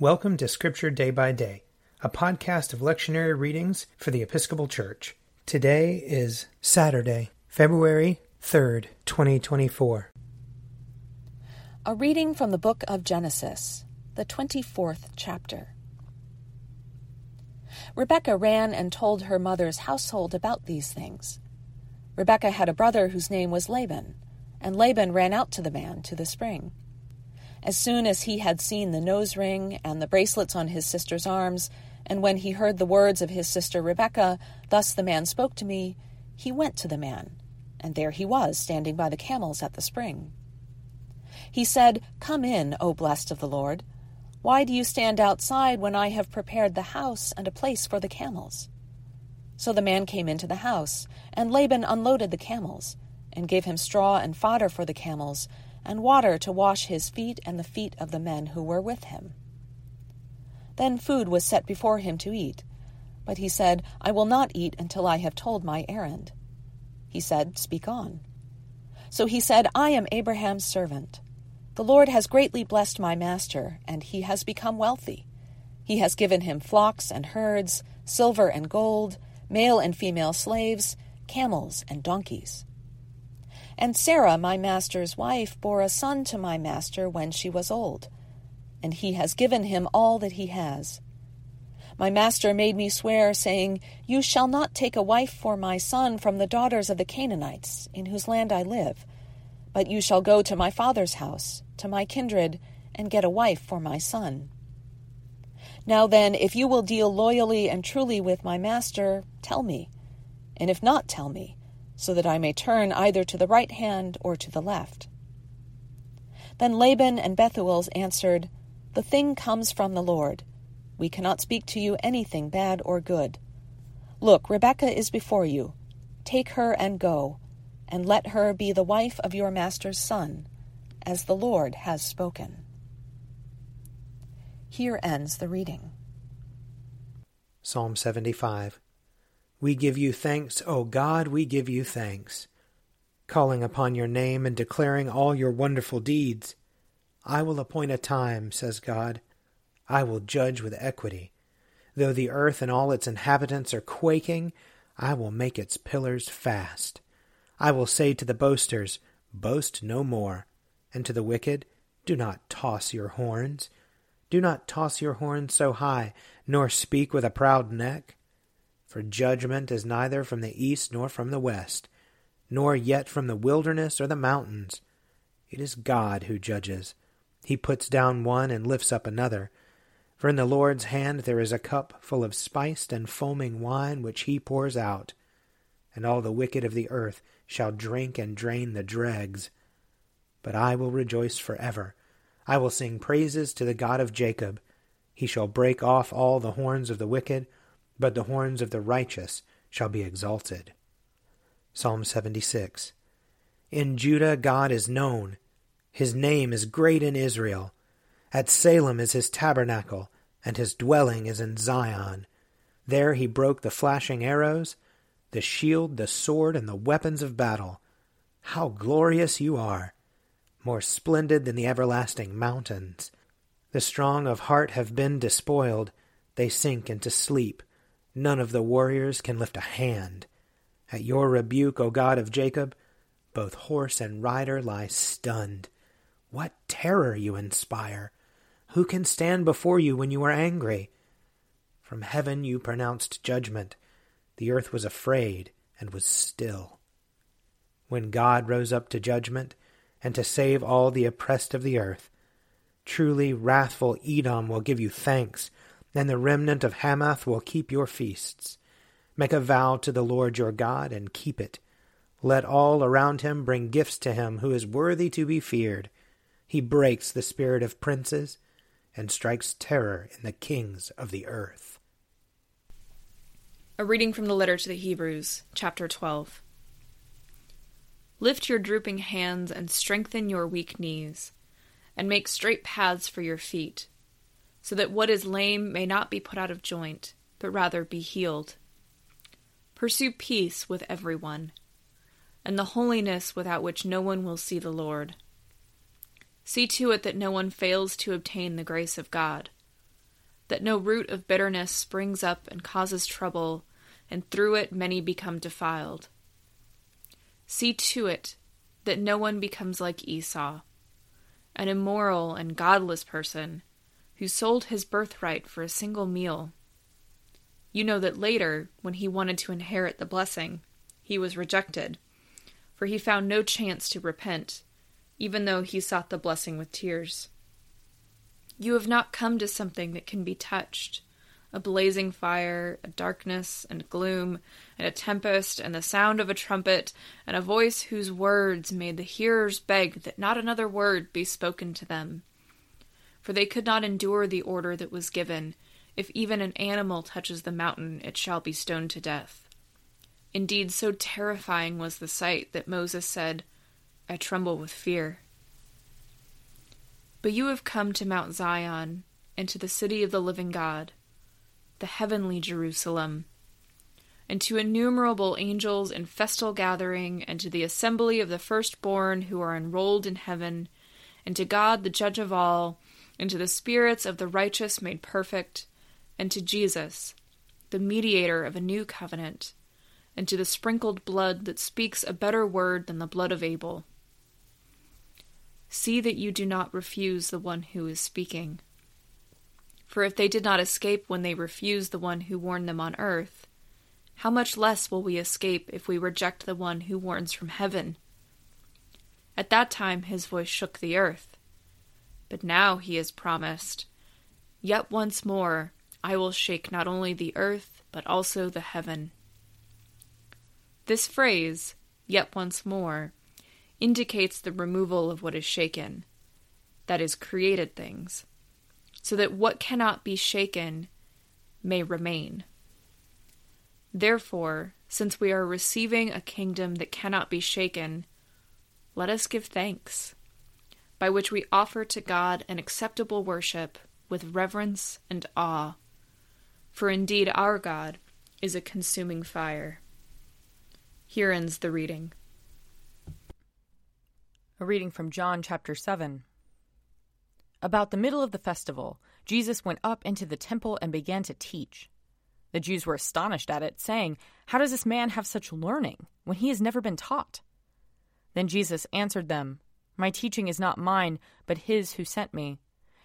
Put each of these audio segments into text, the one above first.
Welcome to Scripture Day by Day, a podcast of lectionary readings for the Episcopal Church. Today is Saturday, February 3rd, 2024. A reading from the book of Genesis, the 24th chapter. Rebekah ran and told her mother's household about these things. Rebekah had a brother whose name was Laban, and Laban ran out to the man to the spring. As soon as he had seen the nose ring and the bracelets on his sister's arms, and when he heard the words of his sister Rebekah, Thus the man spoke to me, he went to the man, and there he was, standing by the camels at the spring. He said, Come in, O blessed of the Lord. Why do you stand outside when I have prepared the house and a place for the camels? So the man came into the house, and Laban unloaded the camels, and gave him straw and fodder for the camels, and water to wash his feet and the feet of the men who were with him. Then food was set before him to eat. But he said, I will not eat until I have told my errand. He said, Speak on. So he said, I am Abraham's servant. The Lord has greatly blessed my master, and he has become wealthy. He has given him flocks and herds, silver and gold, male and female slaves, camels and donkeys. And Sarah, my master's wife, bore a son to my master when she was old, and he has given him all that he has. My master made me swear, saying, You shall not take a wife for my son from the daughters of the Canaanites, in whose land I live, but you shall go to my father's house, to my kindred, and get a wife for my son. Now then, if you will deal loyally and truly with my master, tell me, and if not, tell me so that I may turn either to the right hand or to the left. Then Laban and Bethuel answered, The thing comes from the Lord. We cannot speak to you anything bad or good. Look, Rebekah is before you. Take her and go, and let her be the wife of your master's son, as the Lord has spoken. Here ends the reading. Psalm 75 we give you thanks, O God, we give you thanks. Calling upon your name and declaring all your wonderful deeds. I will appoint a time, says God. I will judge with equity. Though the earth and all its inhabitants are quaking, I will make its pillars fast. I will say to the boasters, Boast no more, and to the wicked, Do not toss your horns. Do not toss your horns so high, nor speak with a proud neck. For judgment is neither from the east nor from the west, nor yet from the wilderness or the mountains. It is God who judges. He puts down one and lifts up another. For in the Lord's hand there is a cup full of spiced and foaming wine which he pours out. And all the wicked of the earth shall drink and drain the dregs. But I will rejoice forever. I will sing praises to the God of Jacob. He shall break off all the horns of the wicked but the horns of the righteous shall be exalted. Psalm 76. In Judah God is known. His name is great in Israel. At Salem is his tabernacle, and his dwelling is in Zion. There he broke the flashing arrows, the shield, the sword, and the weapons of battle. How glorious you are! More splendid than the everlasting mountains. The strong of heart have been despoiled. They sink into sleep. None of the warriors can lift a hand. At your rebuke, O God of Jacob, both horse and rider lie stunned. What terror you inspire! Who can stand before you when you are angry? From heaven you pronounced judgment. The earth was afraid and was still. When God rose up to judgment and to save all the oppressed of the earth, truly wrathful Edom will give you thanks and the remnant of Hamath will keep your feasts. Make a vow to the Lord your God and keep it. Let all around him bring gifts to him who is worthy to be feared. He breaks the spirit of princes and strikes terror in the kings of the earth. A reading from the letter to the Hebrews, chapter 12. Lift your drooping hands and strengthen your weak knees, and make straight paths for your feet so that what is lame may not be put out of joint, but rather be healed. Pursue peace with everyone, and the holiness without which no one will see the Lord. See to it that no one fails to obtain the grace of God, that no root of bitterness springs up and causes trouble, and through it many become defiled. See to it that no one becomes like Esau, an immoral and godless person who sold his birthright for a single meal. You know that later, when he wanted to inherit the blessing, he was rejected, for he found no chance to repent, even though he sought the blessing with tears. You have not come to something that can be touched a blazing fire, a darkness and gloom, and a tempest, and the sound of a trumpet, and a voice whose words made the hearers beg that not another word be spoken to them. For they could not endure the order that was given If even an animal touches the mountain, it shall be stoned to death. Indeed, so terrifying was the sight that Moses said, I tremble with fear. But you have come to Mount Zion, and to the city of the living God, the heavenly Jerusalem, and to innumerable angels in festal gathering, and to the assembly of the firstborn who are enrolled in heaven, and to God the judge of all, and to the spirits of the righteous made perfect, and to Jesus, the mediator of a new covenant, and to the sprinkled blood that speaks a better word than the blood of Abel. See that you do not refuse the one who is speaking. For if they did not escape when they refused the one who warned them on earth, how much less will we escape if we reject the one who warns from heaven? At that time his voice shook the earth. But now he has promised, Yet once more I will shake not only the earth, but also the heaven. This phrase, yet once more, indicates the removal of what is shaken, that is, created things, so that what cannot be shaken may remain. Therefore, since we are receiving a kingdom that cannot be shaken, let us give thanks, by which we offer to God an acceptable worship with reverence and awe. For indeed our God is a consuming fire. Here ends the reading. A reading from John chapter 7. About the middle of the festival, Jesus went up into the temple and began to teach. The Jews were astonished at it, saying, How does this man have such learning when he has never been taught? Then Jesus answered them, My teaching is not mine, but his who sent me.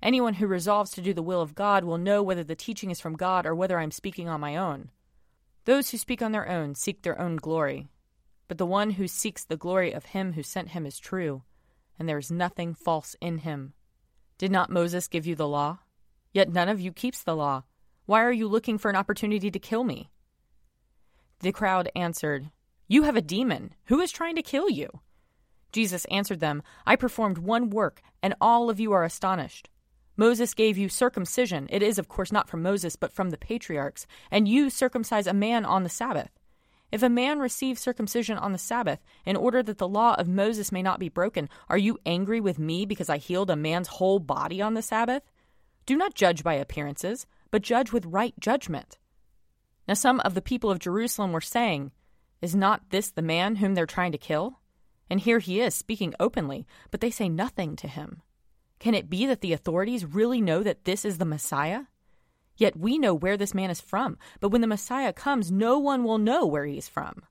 Anyone who resolves to do the will of God will know whether the teaching is from God or whether I am speaking on my own. Those who speak on their own seek their own glory. But the one who seeks the glory of him who sent him is true, and there is nothing false in him. Did not Moses give you the law? Yet none of you keeps the law. Why are you looking for an opportunity to kill me? The crowd answered, You have a demon. Who is trying to kill you? Jesus answered them, I performed one work, and all of you are astonished. Moses gave you circumcision. It is, of course, not from Moses, but from the patriarchs, and you circumcise a man on the Sabbath. If a man receives circumcision on the Sabbath, in order that the law of Moses may not be broken, are you angry with me because I healed a man's whole body on the Sabbath? Do not judge by appearances, but judge with right judgment. Now some of the people of Jerusalem were saying, Is not this the man whom they're trying to kill? And here he is speaking openly, but they say nothing to him. Can it be that the authorities really know that this is the Messiah? Yet we know where this man is from, but when the Messiah comes, no one will know where he is from.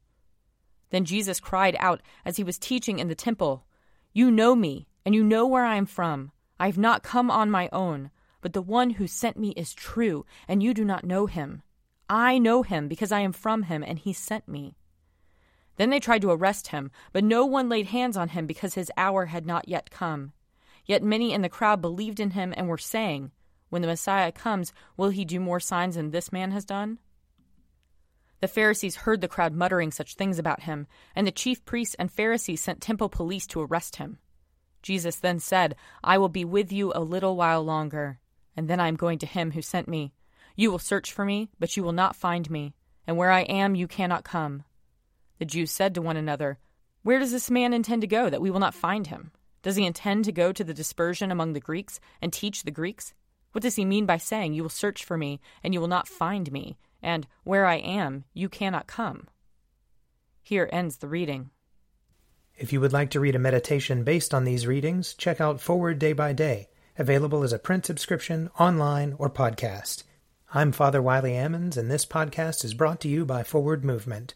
Then Jesus cried out as he was teaching in the temple, You know me, and you know where I am from. I have not come on my own, but the one who sent me is true, and you do not know him. I know him because I am from him, and he sent me. Then they tried to arrest him, but no one laid hands on him because his hour had not yet come. Yet many in the crowd believed in him and were saying, when the Messiah comes, will he do more signs than this man has done? The Pharisees heard the crowd muttering such things about him, and the chief priests and Pharisees sent temple police to arrest him. Jesus then said, I will be with you a little while longer, and then I am going to him who sent me. You will search for me, but you will not find me, and where I am you cannot come. The Jews said to one another, Where does this man intend to go that we will not find him? Does he intend to go to the dispersion among the Greeks and teach the Greeks? What does he mean by saying, You will search for me, and you will not find me, and where I am, you cannot come? Here ends the reading. If you would like to read a meditation based on these readings, check out Forward Day by Day, available as a print subscription, online, or podcast. I'm Father Wiley Ammons, and this podcast is brought to you by Forward Movement.